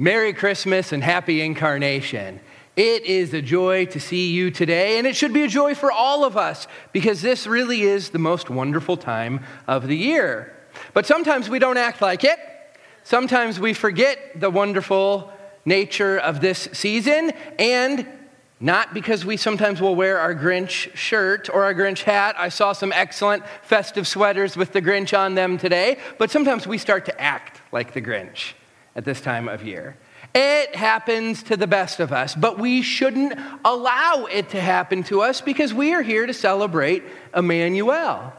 Merry Christmas and Happy Incarnation. It is a joy to see you today, and it should be a joy for all of us because this really is the most wonderful time of the year. But sometimes we don't act like it. Sometimes we forget the wonderful nature of this season, and not because we sometimes will wear our Grinch shirt or our Grinch hat. I saw some excellent festive sweaters with the Grinch on them today, but sometimes we start to act like the Grinch at this time of year. It happens to the best of us, but we shouldn't allow it to happen to us because we are here to celebrate Emmanuel,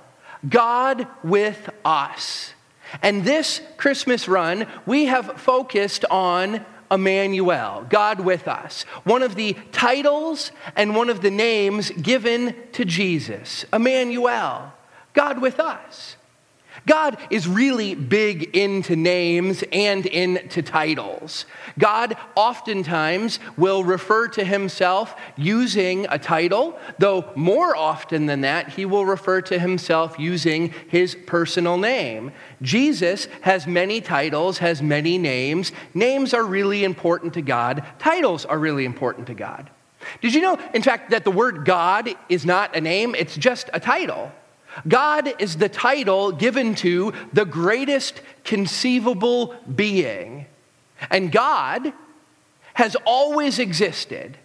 God with us. And this Christmas run, we have focused on Emmanuel, God with us, one of the titles and one of the names given to Jesus. Emmanuel, God with us. God is really big into names and into titles. God oftentimes will refer to himself using a title, though more often than that, he will refer to himself using his personal name. Jesus has many titles, has many names. Names are really important to God, titles are really important to God. Did you know, in fact, that the word God is not a name, it's just a title? God is the title given to the greatest conceivable being. And God has always existed.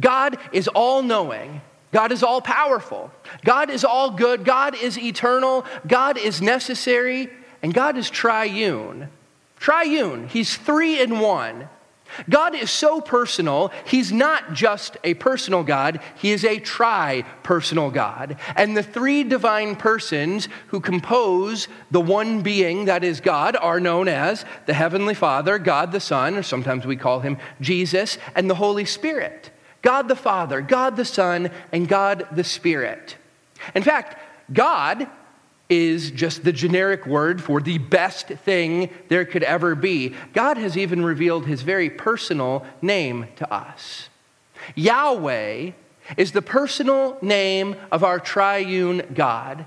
God is all knowing. God is all powerful. God is all good. God is eternal. God is necessary. And God is triune. Triune. He's three in one. God is so personal, He's not just a personal God, He is a tri personal God. And the three divine persons who compose the one being that is God are known as the Heavenly Father, God the Son, or sometimes we call Him Jesus, and the Holy Spirit. God the Father, God the Son, and God the Spirit. In fact, God is just the generic word for the best thing there could ever be. God has even revealed his very personal name to us. Yahweh is the personal name of our triune God.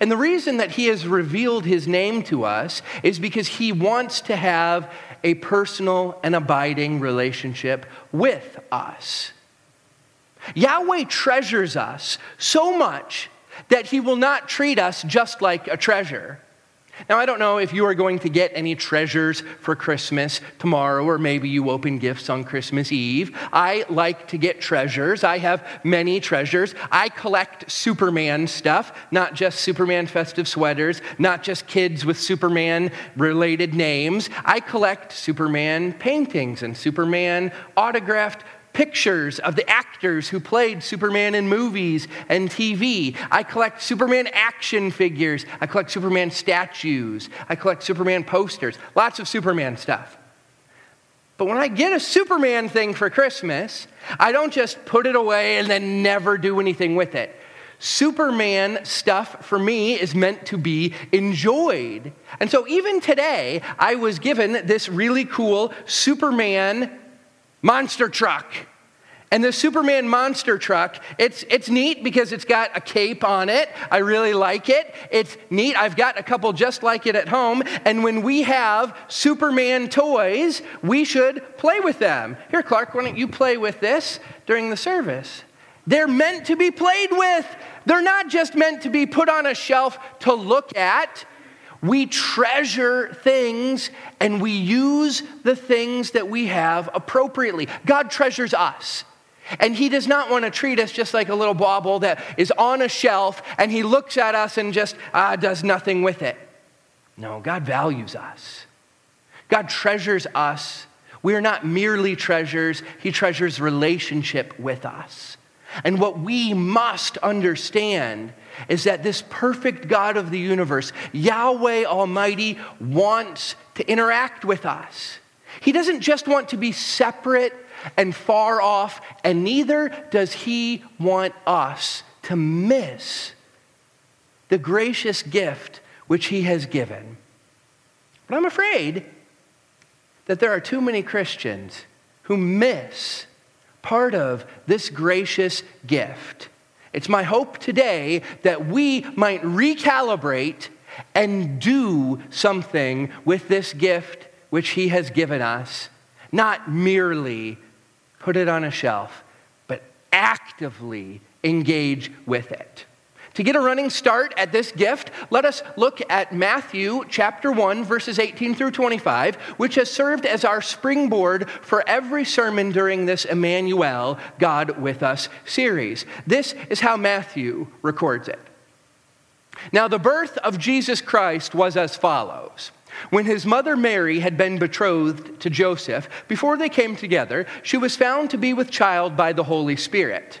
And the reason that he has revealed his name to us is because he wants to have a personal and abiding relationship with us. Yahweh treasures us so much that he will not treat us just like a treasure. Now, I don't know if you are going to get any treasures for Christmas tomorrow, or maybe you open gifts on Christmas Eve. I like to get treasures. I have many treasures. I collect Superman stuff, not just Superman festive sweaters, not just kids with Superman related names. I collect Superman paintings and Superman autographed pictures of the actors who played Superman in movies and TV. I collect Superman action figures. I collect Superman statues. I collect Superman posters. Lots of Superman stuff. But when I get a Superman thing for Christmas, I don't just put it away and then never do anything with it. Superman stuff for me is meant to be enjoyed. And so even today, I was given this really cool Superman monster truck. And the Superman monster truck, it's, it's neat because it's got a cape on it. I really like it. It's neat. I've got a couple just like it at home. And when we have Superman toys, we should play with them. Here, Clark, why don't you play with this during the service? They're meant to be played with. They're not just meant to be put on a shelf to look at. We treasure things and we use the things that we have appropriately. God treasures us. And he does not want to treat us just like a little bauble that is on a shelf and he looks at us and just ah, does nothing with it. No, God values us. God treasures us. We are not merely treasures, he treasures relationship with us. And what we must understand is that this perfect God of the universe, Yahweh Almighty, wants to interact with us. He doesn't just want to be separate and far off, and neither does He want us to miss the gracious gift which He has given. But I'm afraid that there are too many Christians who miss part of this gracious gift. It's my hope today that we might recalibrate and do something with this gift which he has given us, not merely put it on a shelf, but actively engage with it. To get a running start at this gift, let us look at Matthew chapter 1, verses 18 through 25, which has served as our springboard for every sermon during this Emmanuel, God with Us series. This is how Matthew records it. Now, the birth of Jesus Christ was as follows. When his mother Mary had been betrothed to Joseph, before they came together, she was found to be with child by the Holy Spirit.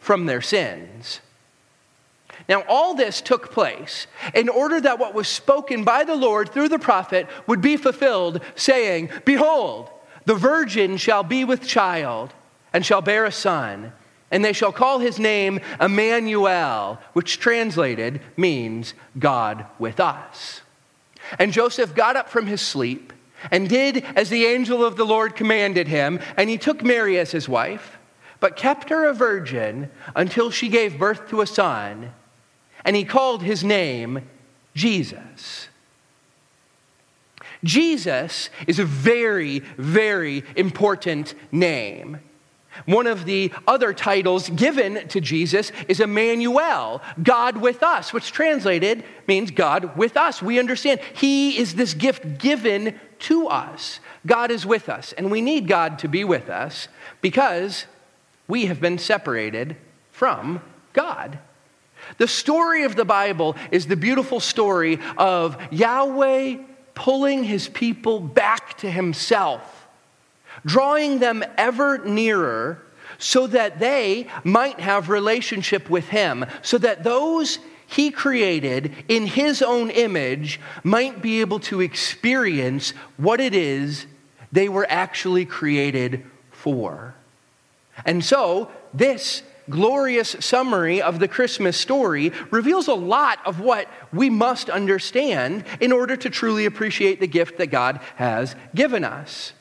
from their sins. Now, all this took place in order that what was spoken by the Lord through the prophet would be fulfilled, saying, Behold, the virgin shall be with child and shall bear a son, and they shall call his name Emmanuel, which translated means God with us. And Joseph got up from his sleep and did as the angel of the Lord commanded him, and he took Mary as his wife but kept her a virgin until she gave birth to a son, and he called his name Jesus. Jesus is a very, very important name. One of the other titles given to Jesus is Emmanuel, God with us, which translated means God with us. We understand He is this gift given to us. God is with us, and we need God to be with us because we have been separated from God. The story of the Bible is the beautiful story of Yahweh pulling his people back to himself, drawing them ever nearer so that they might have relationship with him, so that those he created in his own image might be able to experience what it is they were actually created for. And so, this glorious summary of the Christmas story reveals a lot of what we must understand in order to truly appreciate the gift that God has given us.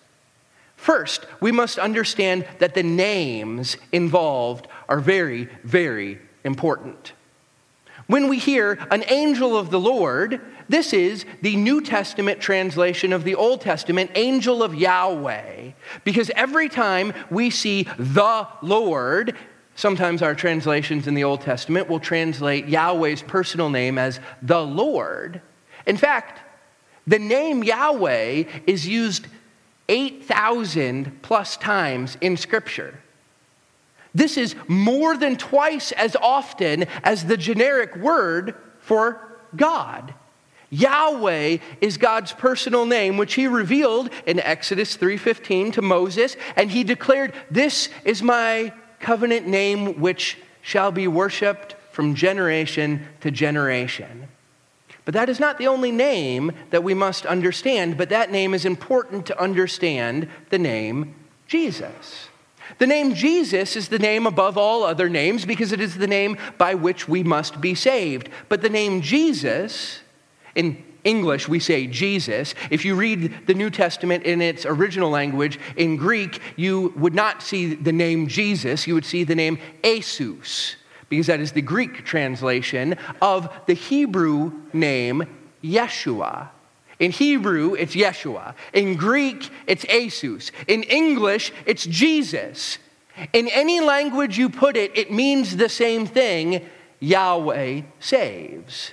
First, we must understand that the names involved are very, very important. When we hear an angel of the Lord, this is the New Testament translation of the Old Testament, angel of Yahweh. Because every time we see the Lord, sometimes our translations in the Old Testament will translate Yahweh's personal name as the Lord. In fact, the name Yahweh is used 8,000 plus times in Scripture. This is more than twice as often as the generic word for God. Yahweh is God's personal name which he revealed in Exodus 3:15 to Moses and he declared this is my covenant name which shall be worshiped from generation to generation. But that is not the only name that we must understand, but that name is important to understand the name Jesus. The name Jesus is the name above all other names because it is the name by which we must be saved. But the name Jesus, in English, we say Iesous. If you read the New Testament in its original language, in Greek, you would not see the name Jesus, you would see the name Jesus, because that is the Greek translation of the Hebrew name Yeshua. In Hebrew, it's Yeshua. In Greek, it's Iesous. In English, it's Jesus. In any language you put it, it means the same thing Yahweh saves.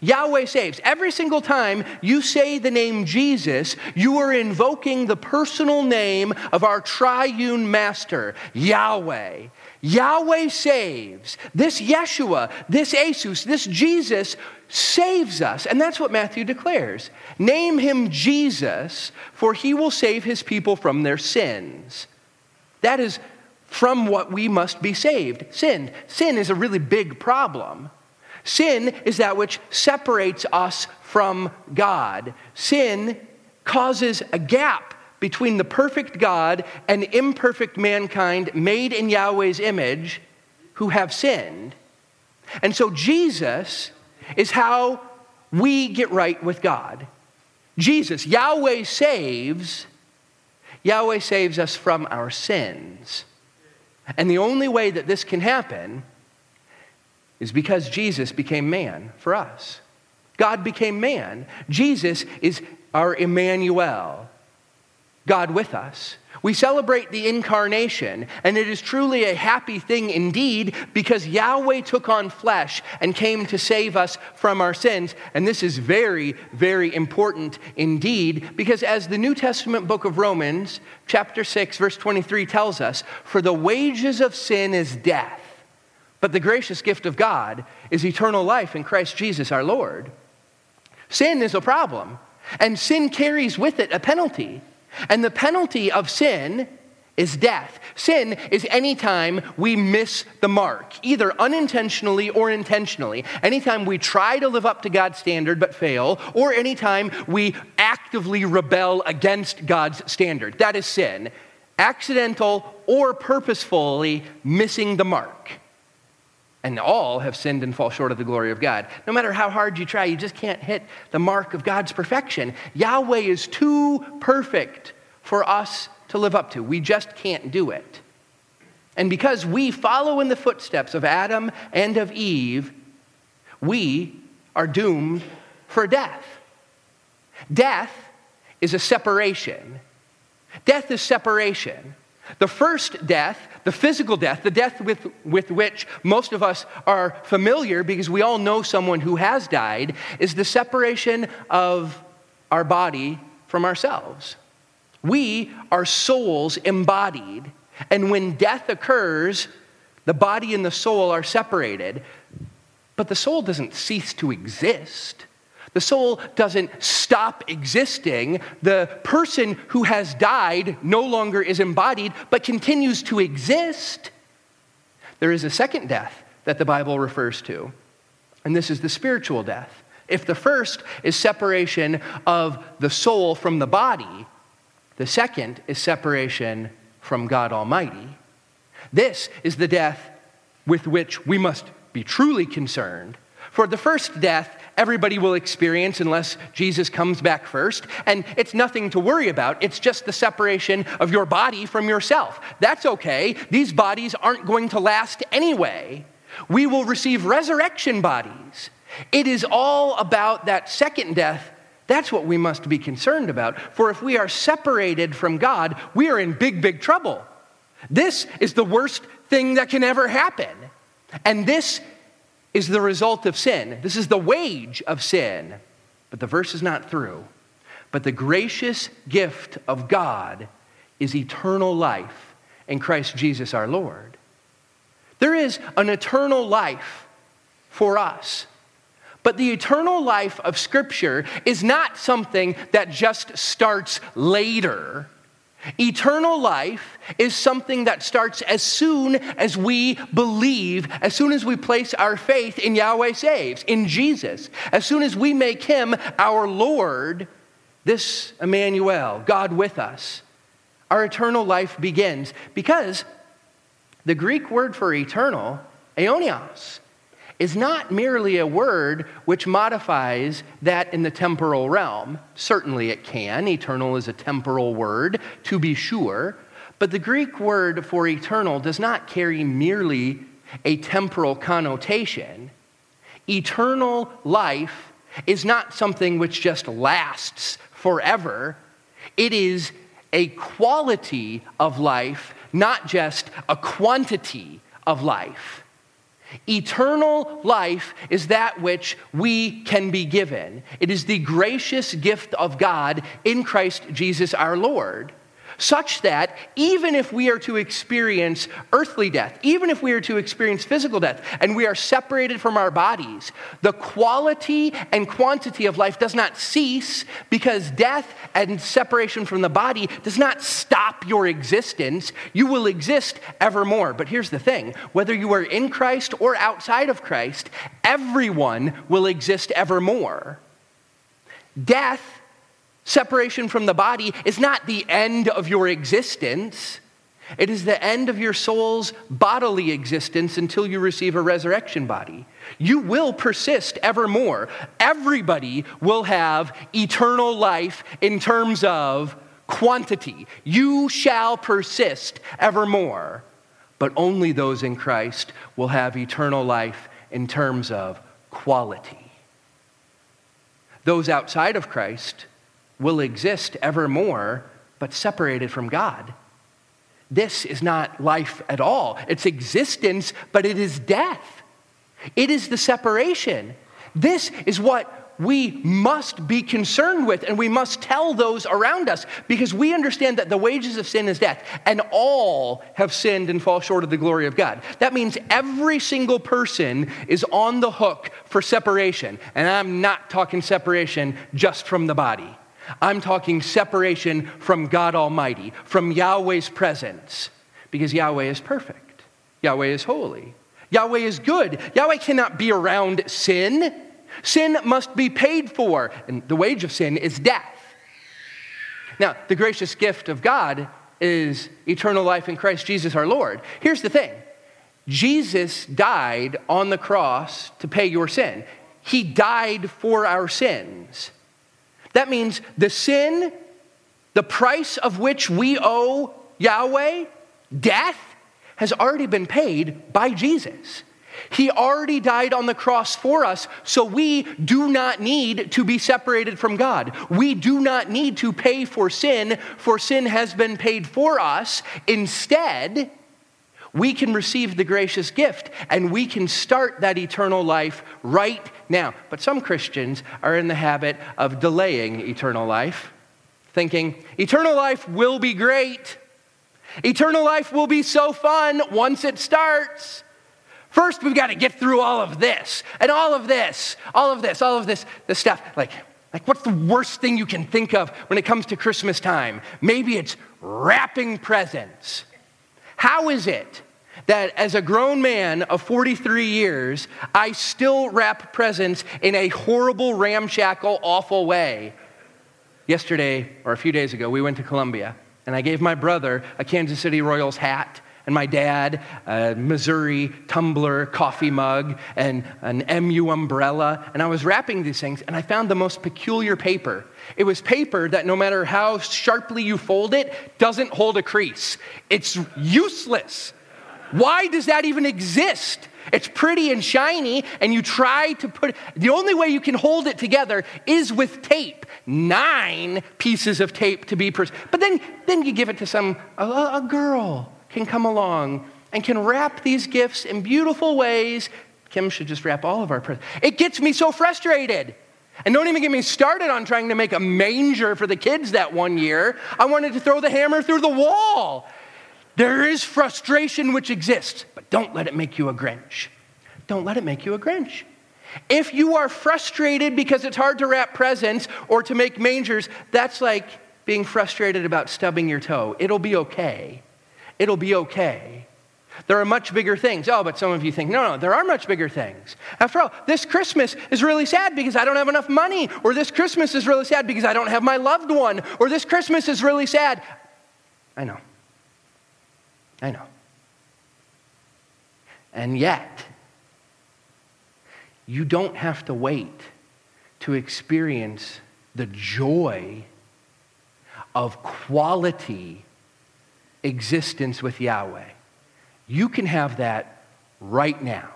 Yahweh saves. Every single time you say the name Jesus, you are invoking the personal name of our triune master, Yahweh. Yahweh saves. This Yeshua, this Jesus, this Jesus saves us. And that's what Matthew declares. Name him Jesus, for he will save his people from their sins. That is from what we must be saved. Sin. Sin is a really big problem. Sin is that which separates us from God. Sin causes a gap between the perfect God and imperfect mankind made in Yahweh's image who have sinned. And so Jesus is how we get right with God. Jesus, Yahweh saves, Yahweh saves us from our sins. And the only way that this can happen is because Jesus became man for us. God became man. Jesus is our Emmanuel, God with us. We celebrate the incarnation, and it is truly a happy thing indeed because Yahweh took on flesh and came to save us from our sins. And this is very, very important indeed because, as the New Testament book of Romans, chapter 6, verse 23 tells us, for the wages of sin is death, but the gracious gift of God is eternal life in Christ Jesus our Lord. Sin is a problem, and sin carries with it a penalty. And the penalty of sin is death. Sin is anytime we miss the mark, either unintentionally or intentionally. Anytime we try to live up to God's standard but fail, or anytime we actively rebel against God's standard. That is sin. Accidental or purposefully missing the mark. And all have sinned and fall short of the glory of God. No matter how hard you try, you just can't hit the mark of God's perfection. Yahweh is too perfect for us to live up to. We just can't do it. And because we follow in the footsteps of Adam and of Eve, we are doomed for death. Death is a separation. Death is separation. The first death, the physical death, the death with, with which most of us are familiar because we all know someone who has died, is the separation of our body from ourselves. We are souls embodied, and when death occurs, the body and the soul are separated. But the soul doesn't cease to exist. The soul doesn't stop existing. The person who has died no longer is embodied, but continues to exist. There is a second death that the Bible refers to, and this is the spiritual death. If the first is separation of the soul from the body, the second is separation from God Almighty. This is the death with which we must be truly concerned. For the first death everybody will experience unless Jesus comes back first. And it's nothing to worry about. It's just the separation of your body from yourself. That's okay. These bodies aren't going to last anyway. We will receive resurrection bodies. It is all about that second death. That's what we must be concerned about. For if we are separated from God, we are in big, big trouble. This is the worst thing that can ever happen. And this is the result of sin. This is the wage of sin. But the verse is not through. But the gracious gift of God is eternal life in Christ Jesus our Lord. There is an eternal life for us. But the eternal life of Scripture is not something that just starts later Eternal life is something that starts as soon as we believe, as soon as we place our faith in Yahweh saves, in Jesus. As soon as we make him our Lord, this Emmanuel, God with us, our eternal life begins. Because the Greek word for eternal, aionios, is not merely a word which modifies that in the temporal realm. Certainly it can. Eternal is a temporal word, to be sure. But the Greek word for eternal does not carry merely a temporal connotation. Eternal life is not something which just lasts forever, it is a quality of life, not just a quantity of life. Eternal life is that which we can be given. It is the gracious gift of God in Christ Jesus our Lord such that even if we are to experience earthly death, even if we are to experience physical death, and we are separated from our bodies, the quality and quantity of life does not cease because death and separation from the body does not stop your existence. You will exist evermore. But here's the thing whether you are in Christ or outside of Christ, everyone will exist evermore. Death Separation from the body is not the end of your existence. It is the end of your soul's bodily existence until you receive a resurrection body. You will persist evermore. Everybody will have eternal life in terms of quantity. You shall persist evermore. But only those in Christ will have eternal life in terms of quality. Those outside of Christ will exist evermore, but separated from God. This is not life at all. It's existence, but it is death. It is the separation. This is what we must be concerned with and we must tell those around us because we understand that the wages of sin is death and all have sinned and fall short of the glory of God. That means every single person is on the hook for separation. And I'm not talking separation just from the body. I'm talking separation from God Almighty, from Yahweh's presence, because Yahweh is perfect. Yahweh is holy. Yahweh is good. Yahweh cannot be around sin. Sin must be paid for, and the wage of sin is death. Now, the gracious gift of God is eternal life in Christ Jesus our Lord. Here's the thing Jesus died on the cross to pay your sin, He died for our sins. That means the sin, the price of which we owe Yahweh, death, has already been paid by Jesus. He already died on the cross for us, so we do not need to be separated from God. We do not need to pay for sin, for sin has been paid for us. Instead, we can receive the gracious gift and we can start that eternal life right now. But some Christians are in the habit of delaying eternal life, thinking, eternal life will be great. Eternal life will be so fun once it starts. First, we've got to get through all of this and all of this, all of this, all of this, this stuff. Like, like, what's the worst thing you can think of when it comes to Christmas time? Maybe it's wrapping presents. How is it that as a grown man of 43 years, I still wrap presents in a horrible, ramshackle, awful way? Yesterday, or a few days ago, we went to Columbia, and I gave my brother a Kansas City Royals hat and my dad a Missouri tumbler coffee mug and an MU umbrella. And I was wrapping these things and I found the most peculiar paper. It was paper that no matter how sharply you fold it, doesn't hold a crease. It's useless. Why does that even exist? It's pretty and shiny, and you try to put the only way you can hold it together is with tape. Nine pieces of tape to be pers- but then then you give it to some a, a girl can come along and can wrap these gifts in beautiful ways. Kim should just wrap all of our presents. It gets me so frustrated. And don't even get me started on trying to make a manger for the kids that one year. I wanted to throw the hammer through the wall. There is frustration which exists, but don't let it make you a Grinch. Don't let it make you a Grinch. If you are frustrated because it's hard to wrap presents or to make mangers, that's like being frustrated about stubbing your toe. It'll be okay it'll be okay. There are much bigger things. Oh, but some of you think, no, no, there are much bigger things. After all, this Christmas is really sad because I don't have enough money, or this Christmas is really sad because I don't have my loved one, or this Christmas is really sad. I know. I know. And yet, you don't have to wait to experience the joy of quality existence with Yahweh. You can have that right now.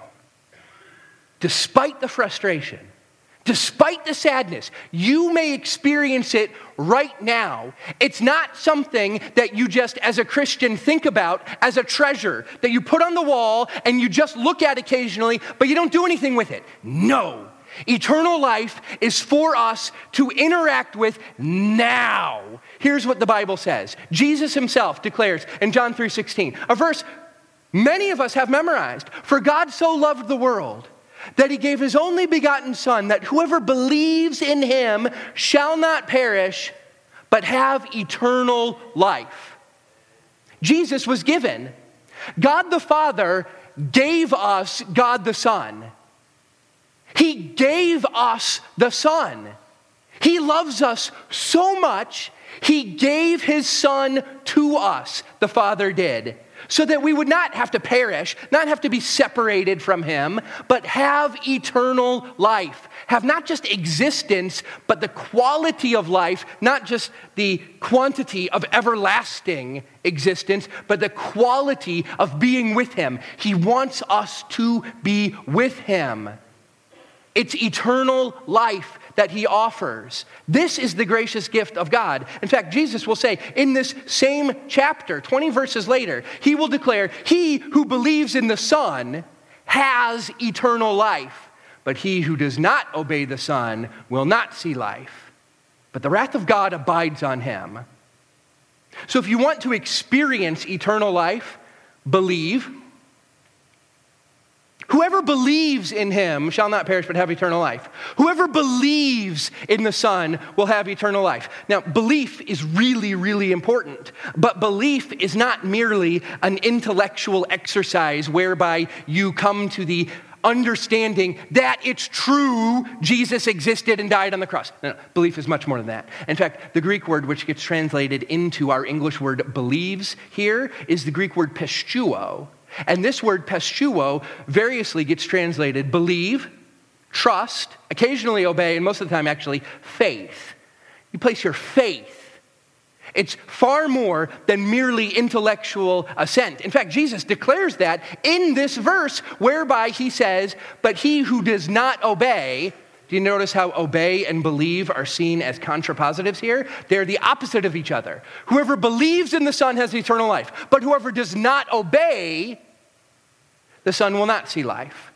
Despite the frustration, despite the sadness, you may experience it right now. It's not something that you just, as a Christian, think about as a treasure that you put on the wall and you just look at occasionally, but you don't do anything with it. No. Eternal life is for us to interact with now. Here's what the Bible says. Jesus himself declares in John 3:16, a verse many of us have memorized. For God so loved the world that he gave his only begotten son that whoever believes in him shall not perish but have eternal life. Jesus was given. God the Father gave us God the Son. He gave us the Son. He loves us so much, he gave his son to us, the Father did, so that we would not have to perish, not have to be separated from him, but have eternal life. Have not just existence, but the quality of life, not just the quantity of everlasting existence, but the quality of being with him. He wants us to be with him. It's eternal life that he offers. This is the gracious gift of God. In fact, Jesus will say in this same chapter, 20 verses later, he will declare, He who believes in the Son has eternal life, but he who does not obey the Son will not see life. But the wrath of God abides on him. So if you want to experience eternal life, believe Whoever believes in him shall not perish but have eternal life. Whoever believes in the Son will have eternal life. Now, belief is really, really important, but belief is not merely an intellectual exercise whereby you come to the understanding that it's true Jesus existed and died on the cross. No, belief is much more than that. In fact, the Greek word which gets translated into our English word believes here is the Greek word pisteuo. And this word pisteuo variously gets translated believe, trust, occasionally obey, and most of the time actually faith. You place your faith. It's far more than merely intellectual assent. In fact, Jesus declares that in this verse, whereby he says, But he who does not obey do you notice how obey and believe are seen as contrapositives here? They're the opposite of each other. Whoever believes in the Son has eternal life, but whoever does not obey, the Son will not see life.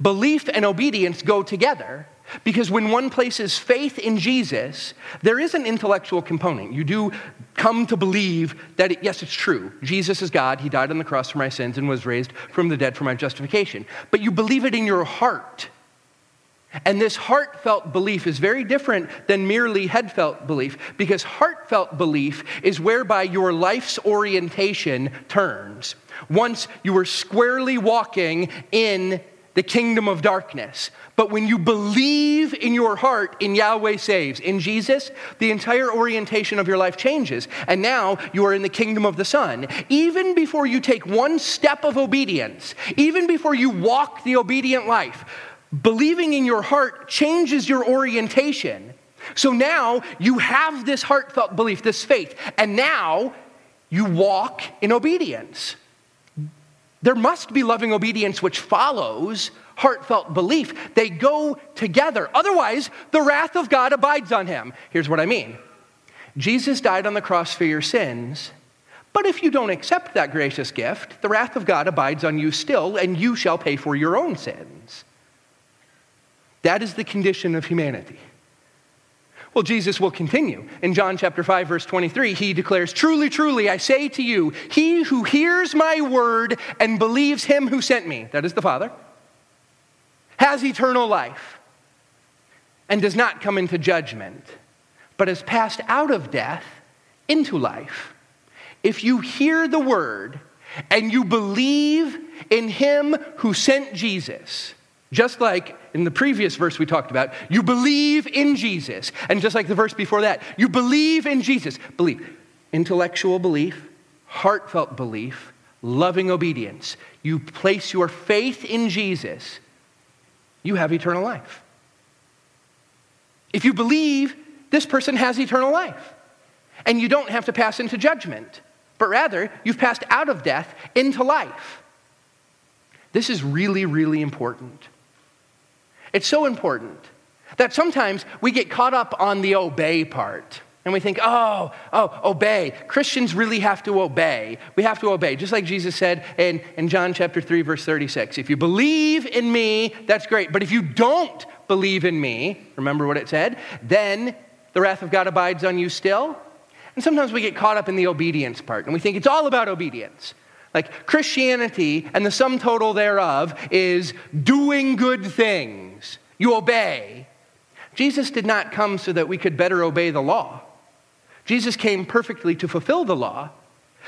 Belief and obedience go together because when one places faith in Jesus, there is an intellectual component. You do come to believe that, it, yes, it's true. Jesus is God. He died on the cross for my sins and was raised from the dead for my justification. But you believe it in your heart. And this heartfelt belief is very different than merely headfelt belief because heartfelt belief is whereby your life's orientation turns. Once you were squarely walking in the kingdom of darkness. But when you believe in your heart in Yahweh saves, in Jesus, the entire orientation of your life changes. And now you are in the kingdom of the Son. Even before you take one step of obedience, even before you walk the obedient life, Believing in your heart changes your orientation. So now you have this heartfelt belief, this faith, and now you walk in obedience. There must be loving obedience which follows heartfelt belief. They go together. Otherwise, the wrath of God abides on him. Here's what I mean Jesus died on the cross for your sins, but if you don't accept that gracious gift, the wrath of God abides on you still, and you shall pay for your own sins. That is the condition of humanity. Well, Jesus will continue. In John chapter 5 verse 23, he declares, "Truly, truly, I say to you, he who hears my word and believes him who sent me, that is the Father, has eternal life and does not come into judgment, but has passed out of death into life. If you hear the word and you believe in him who sent Jesus, just like in the previous verse we talked about, you believe in Jesus. And just like the verse before that, you believe in Jesus. Believe. Intellectual belief, heartfelt belief, loving obedience. You place your faith in Jesus, you have eternal life. If you believe, this person has eternal life. And you don't have to pass into judgment, but rather, you've passed out of death into life. This is really, really important. It's so important that sometimes we get caught up on the obey part. And we think, oh, oh, obey. Christians really have to obey. We have to obey. Just like Jesus said in, in John chapter 3, verse 36. If you believe in me, that's great. But if you don't believe in me, remember what it said, then the wrath of God abides on you still. And sometimes we get caught up in the obedience part and we think it's all about obedience. Like Christianity and the sum total thereof is doing good things. You obey. Jesus did not come so that we could better obey the law. Jesus came perfectly to fulfill the law.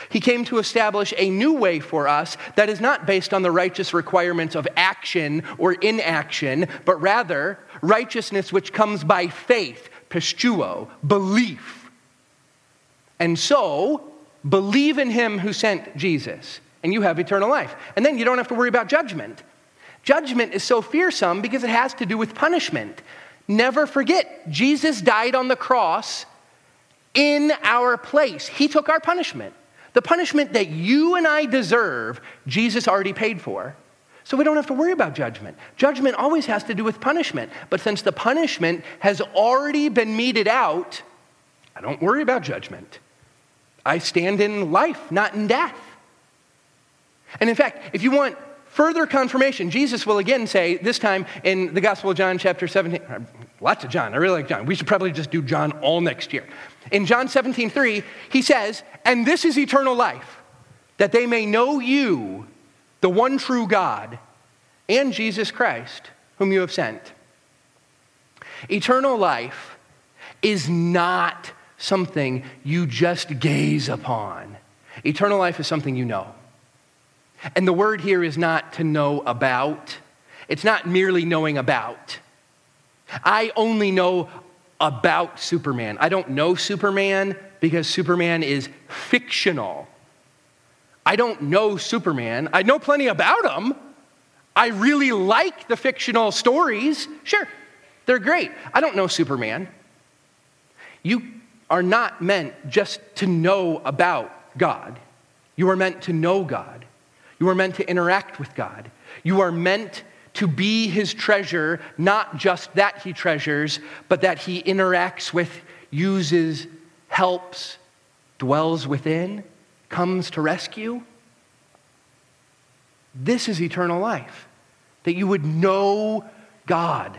He came to establish a new way for us that is not based on the righteous requirements of action or inaction, but rather righteousness which comes by faith pisteuo, belief. And so, believe in him who sent Jesus, and you have eternal life. And then you don't have to worry about judgment. Judgment is so fearsome because it has to do with punishment. Never forget, Jesus died on the cross in our place. He took our punishment. The punishment that you and I deserve, Jesus already paid for. So we don't have to worry about judgment. Judgment always has to do with punishment. But since the punishment has already been meted out, I don't worry about judgment. I stand in life, not in death. And in fact, if you want further confirmation, Jesus will again say, this time in the Gospel of John, chapter 17, uh, lots of John, I really like John. We should probably just do John all next year. In John 17, 3, he says, And this is eternal life, that they may know you, the one true God, and Jesus Christ, whom you have sent. Eternal life is not something you just gaze upon. Eternal life is something you know. And the word here is not to know about, it's not merely knowing about. I only know about Superman. I don't know Superman because Superman is fictional. I don't know Superman. I know plenty about him. I really like the fictional stories. Sure, they're great. I don't know Superman. You are not meant just to know about God, you are meant to know God. You are meant to interact with God. You are meant to be his treasure, not just that he treasures, but that he interacts with, uses, helps, dwells within, comes to rescue. This is eternal life. That you would know God,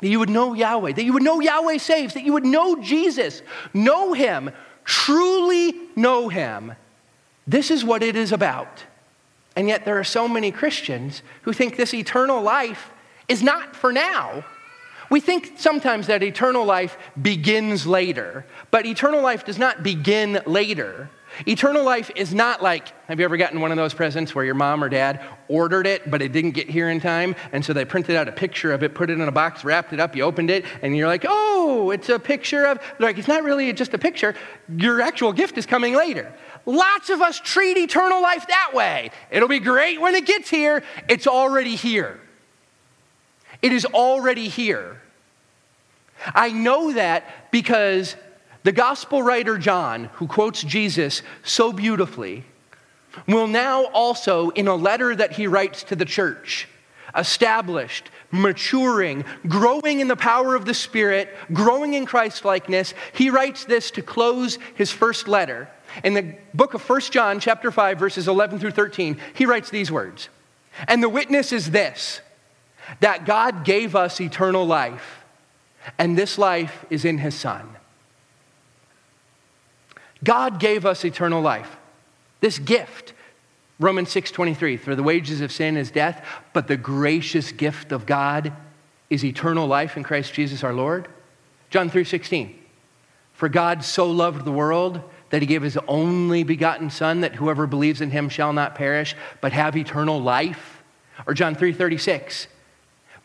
that you would know Yahweh, that you would know Yahweh saves, that you would know Jesus, know Him, truly know Him. This is what it is about. And yet, there are so many Christians who think this eternal life is not for now. We think sometimes that eternal life begins later, but eternal life does not begin later. Eternal life is not like have you ever gotten one of those presents where your mom or dad ordered it, but it didn't get here in time? And so they printed out a picture of it, put it in a box, wrapped it up, you opened it, and you're like, oh, it's a picture of, like, it's not really just a picture. Your actual gift is coming later. Lots of us treat eternal life that way. It'll be great when it gets here, it's already here. It is already here. I know that because the gospel writer John, who quotes Jesus so beautifully, will now also, in a letter that he writes to the church, established, maturing, growing in the power of the Spirit, growing in Christ likeness, he writes this to close his first letter. In the book of 1 John, chapter 5, verses 11 through 13, he writes these words And the witness is this that God gave us eternal life, and this life is in his Son. God gave us eternal life. This gift, Romans 6:23, for the wages of sin is death, but the gracious gift of God is eternal life in Christ Jesus our Lord. John 3:16. For God so loved the world that he gave his only begotten son that whoever believes in him shall not perish but have eternal life. Or John 3:36.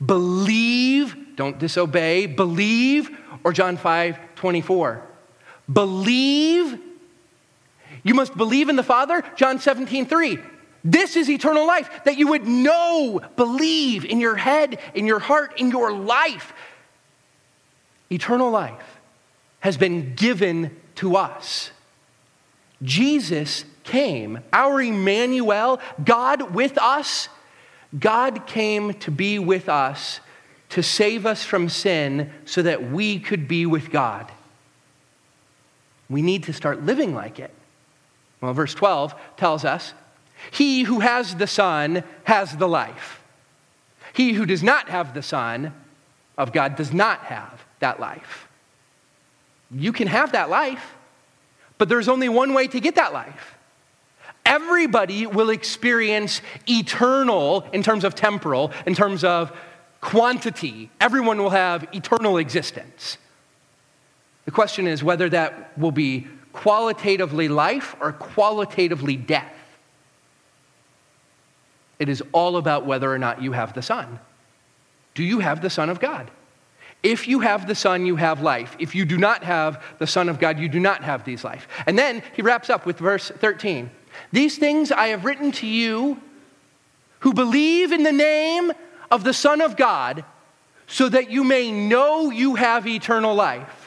Believe, don't disobey, believe or John 5:24. Believe you must believe in the Father, John 17, 3. This is eternal life, that you would know, believe in your head, in your heart, in your life. Eternal life has been given to us. Jesus came, our Emmanuel, God with us. God came to be with us to save us from sin so that we could be with God. We need to start living like it. Well, verse 12 tells us He who has the Son has the life. He who does not have the Son of God does not have that life. You can have that life, but there's only one way to get that life. Everybody will experience eternal, in terms of temporal, in terms of quantity. Everyone will have eternal existence. The question is whether that will be qualitatively life or qualitatively death. It is all about whether or not you have the Son. Do you have the Son of God? If you have the Son, you have life. If you do not have the Son of God, you do not have these life. And then he wraps up with verse 13. These things I have written to you who believe in the name of the Son of God, so that you may know you have eternal life.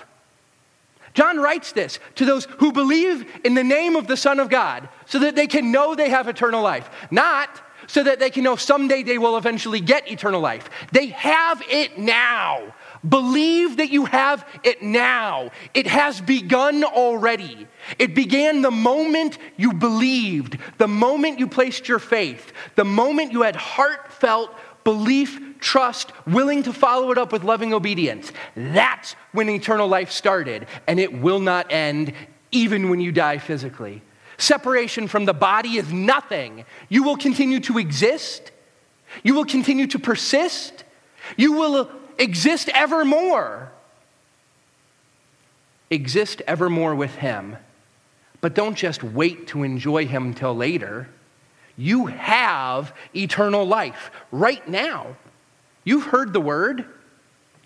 John writes this to those who believe in the name of the Son of God, so that they can know they have eternal life. Not so that they can know someday they will eventually get eternal life. They have it now. Believe that you have it now. It has begun already. It began the moment you believed, the moment you placed your faith, the moment you had heartfelt belief, trust, willing to follow it up with loving obedience. That's when eternal life started, and it will not end even when you die physically. Separation from the body is nothing. You will continue to exist, you will continue to persist, you will exist evermore. Exist evermore with Him. But don't just wait to enjoy Him until later. You have eternal life right now. You've heard the word.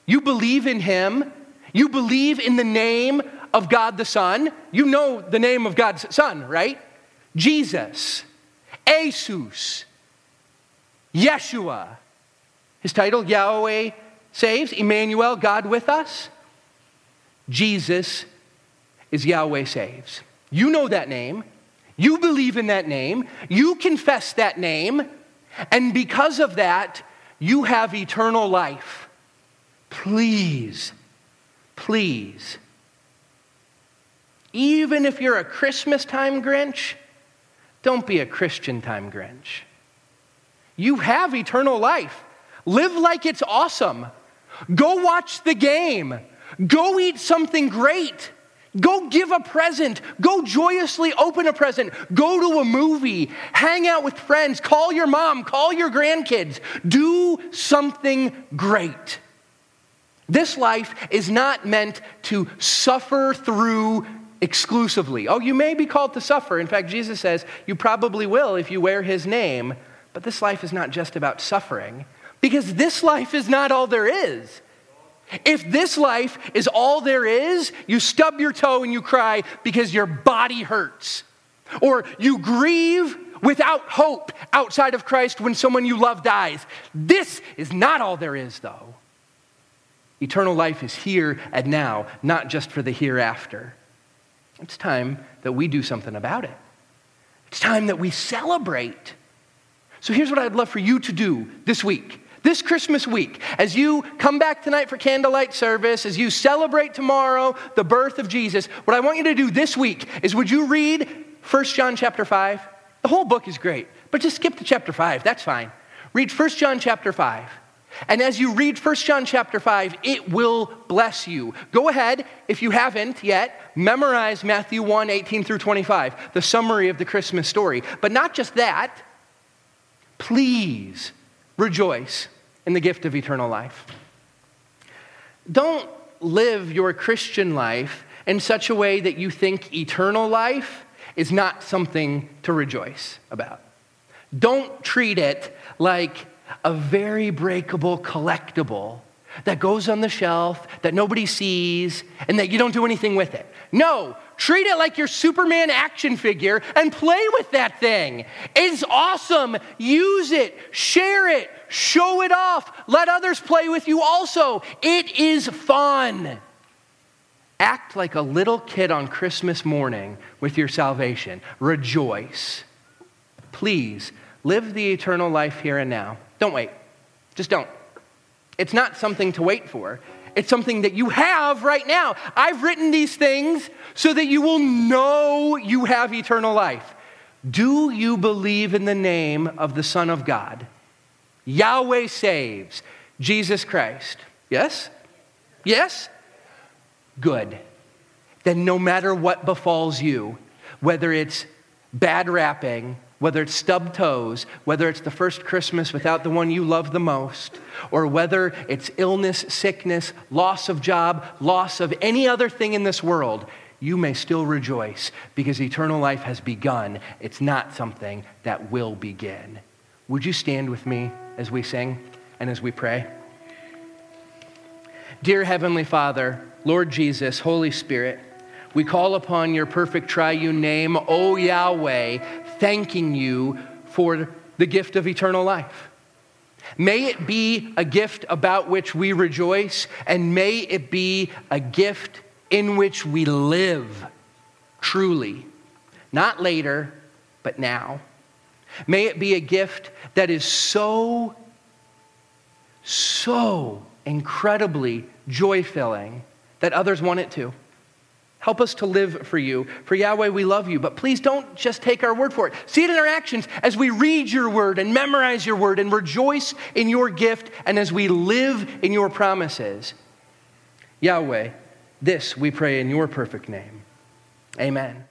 You believe in Him. You believe in the name of God the Son. You know the name of God's Son, right? Jesus, Iesous, Yeshua. His title, Yahweh saves, Emmanuel, God with us. Jesus is Yahweh saves. You know that name. You believe in that name. You confess that name. And because of that, you have eternal life. Please, please. Even if you're a Christmas time Grinch, don't be a Christian time Grinch. You have eternal life. Live like it's awesome. Go watch the game. Go eat something great. Go give a present. Go joyously open a present. Go to a movie. Hang out with friends. Call your mom. Call your grandkids. Do something great. This life is not meant to suffer through exclusively. Oh, you may be called to suffer. In fact, Jesus says you probably will if you wear his name. But this life is not just about suffering, because this life is not all there is. If this life is all there is, you stub your toe and you cry because your body hurts. Or you grieve without hope outside of Christ when someone you love dies. This is not all there is, though. Eternal life is here and now, not just for the hereafter. It's time that we do something about it. It's time that we celebrate. So here's what I'd love for you to do this week. This Christmas week, as you come back tonight for candlelight service, as you celebrate tomorrow the birth of Jesus, what I want you to do this week is would you read 1 John chapter 5? The whole book is great, but just skip to chapter 5. That's fine. Read 1 John chapter 5. And as you read 1 John chapter 5, it will bless you. Go ahead, if you haven't yet, memorize Matthew 1 18 through 25, the summary of the Christmas story. But not just that, please rejoice in the gift of eternal life. Don't live your Christian life in such a way that you think eternal life is not something to rejoice about. Don't treat it like a very breakable collectible that goes on the shelf that nobody sees and that you don't do anything with it. No, treat it like your Superman action figure and play with that thing. It's awesome. Use it, share it, show it off. Let others play with you also. It is fun. Act like a little kid on Christmas morning with your salvation. Rejoice. Please live the eternal life here and now. Don't wait. Just don't. It's not something to wait for. It's something that you have right now. I've written these things so that you will know you have eternal life. Do you believe in the name of the Son of God? Yahweh saves, Jesus Christ. Yes? Yes? Good. Then no matter what befalls you, whether it's bad wrapping, whether it's stubbed toes, whether it's the first Christmas without the one you love the most, or whether it's illness, sickness, loss of job, loss of any other thing in this world, you may still rejoice because eternal life has begun. It's not something that will begin. Would you stand with me as we sing and as we pray? Dear Heavenly Father, Lord Jesus, Holy Spirit, we call upon your perfect triune name, O Yahweh, thanking you for the gift of eternal life. May it be a gift about which we rejoice, and may it be a gift in which we live truly, not later, but now. May it be a gift that is so, so incredibly joy filling that others want it to. Help us to live for you. For Yahweh, we love you, but please don't just take our word for it. See it in our actions as we read your word and memorize your word and rejoice in your gift and as we live in your promises. Yahweh, this we pray in your perfect name. Amen.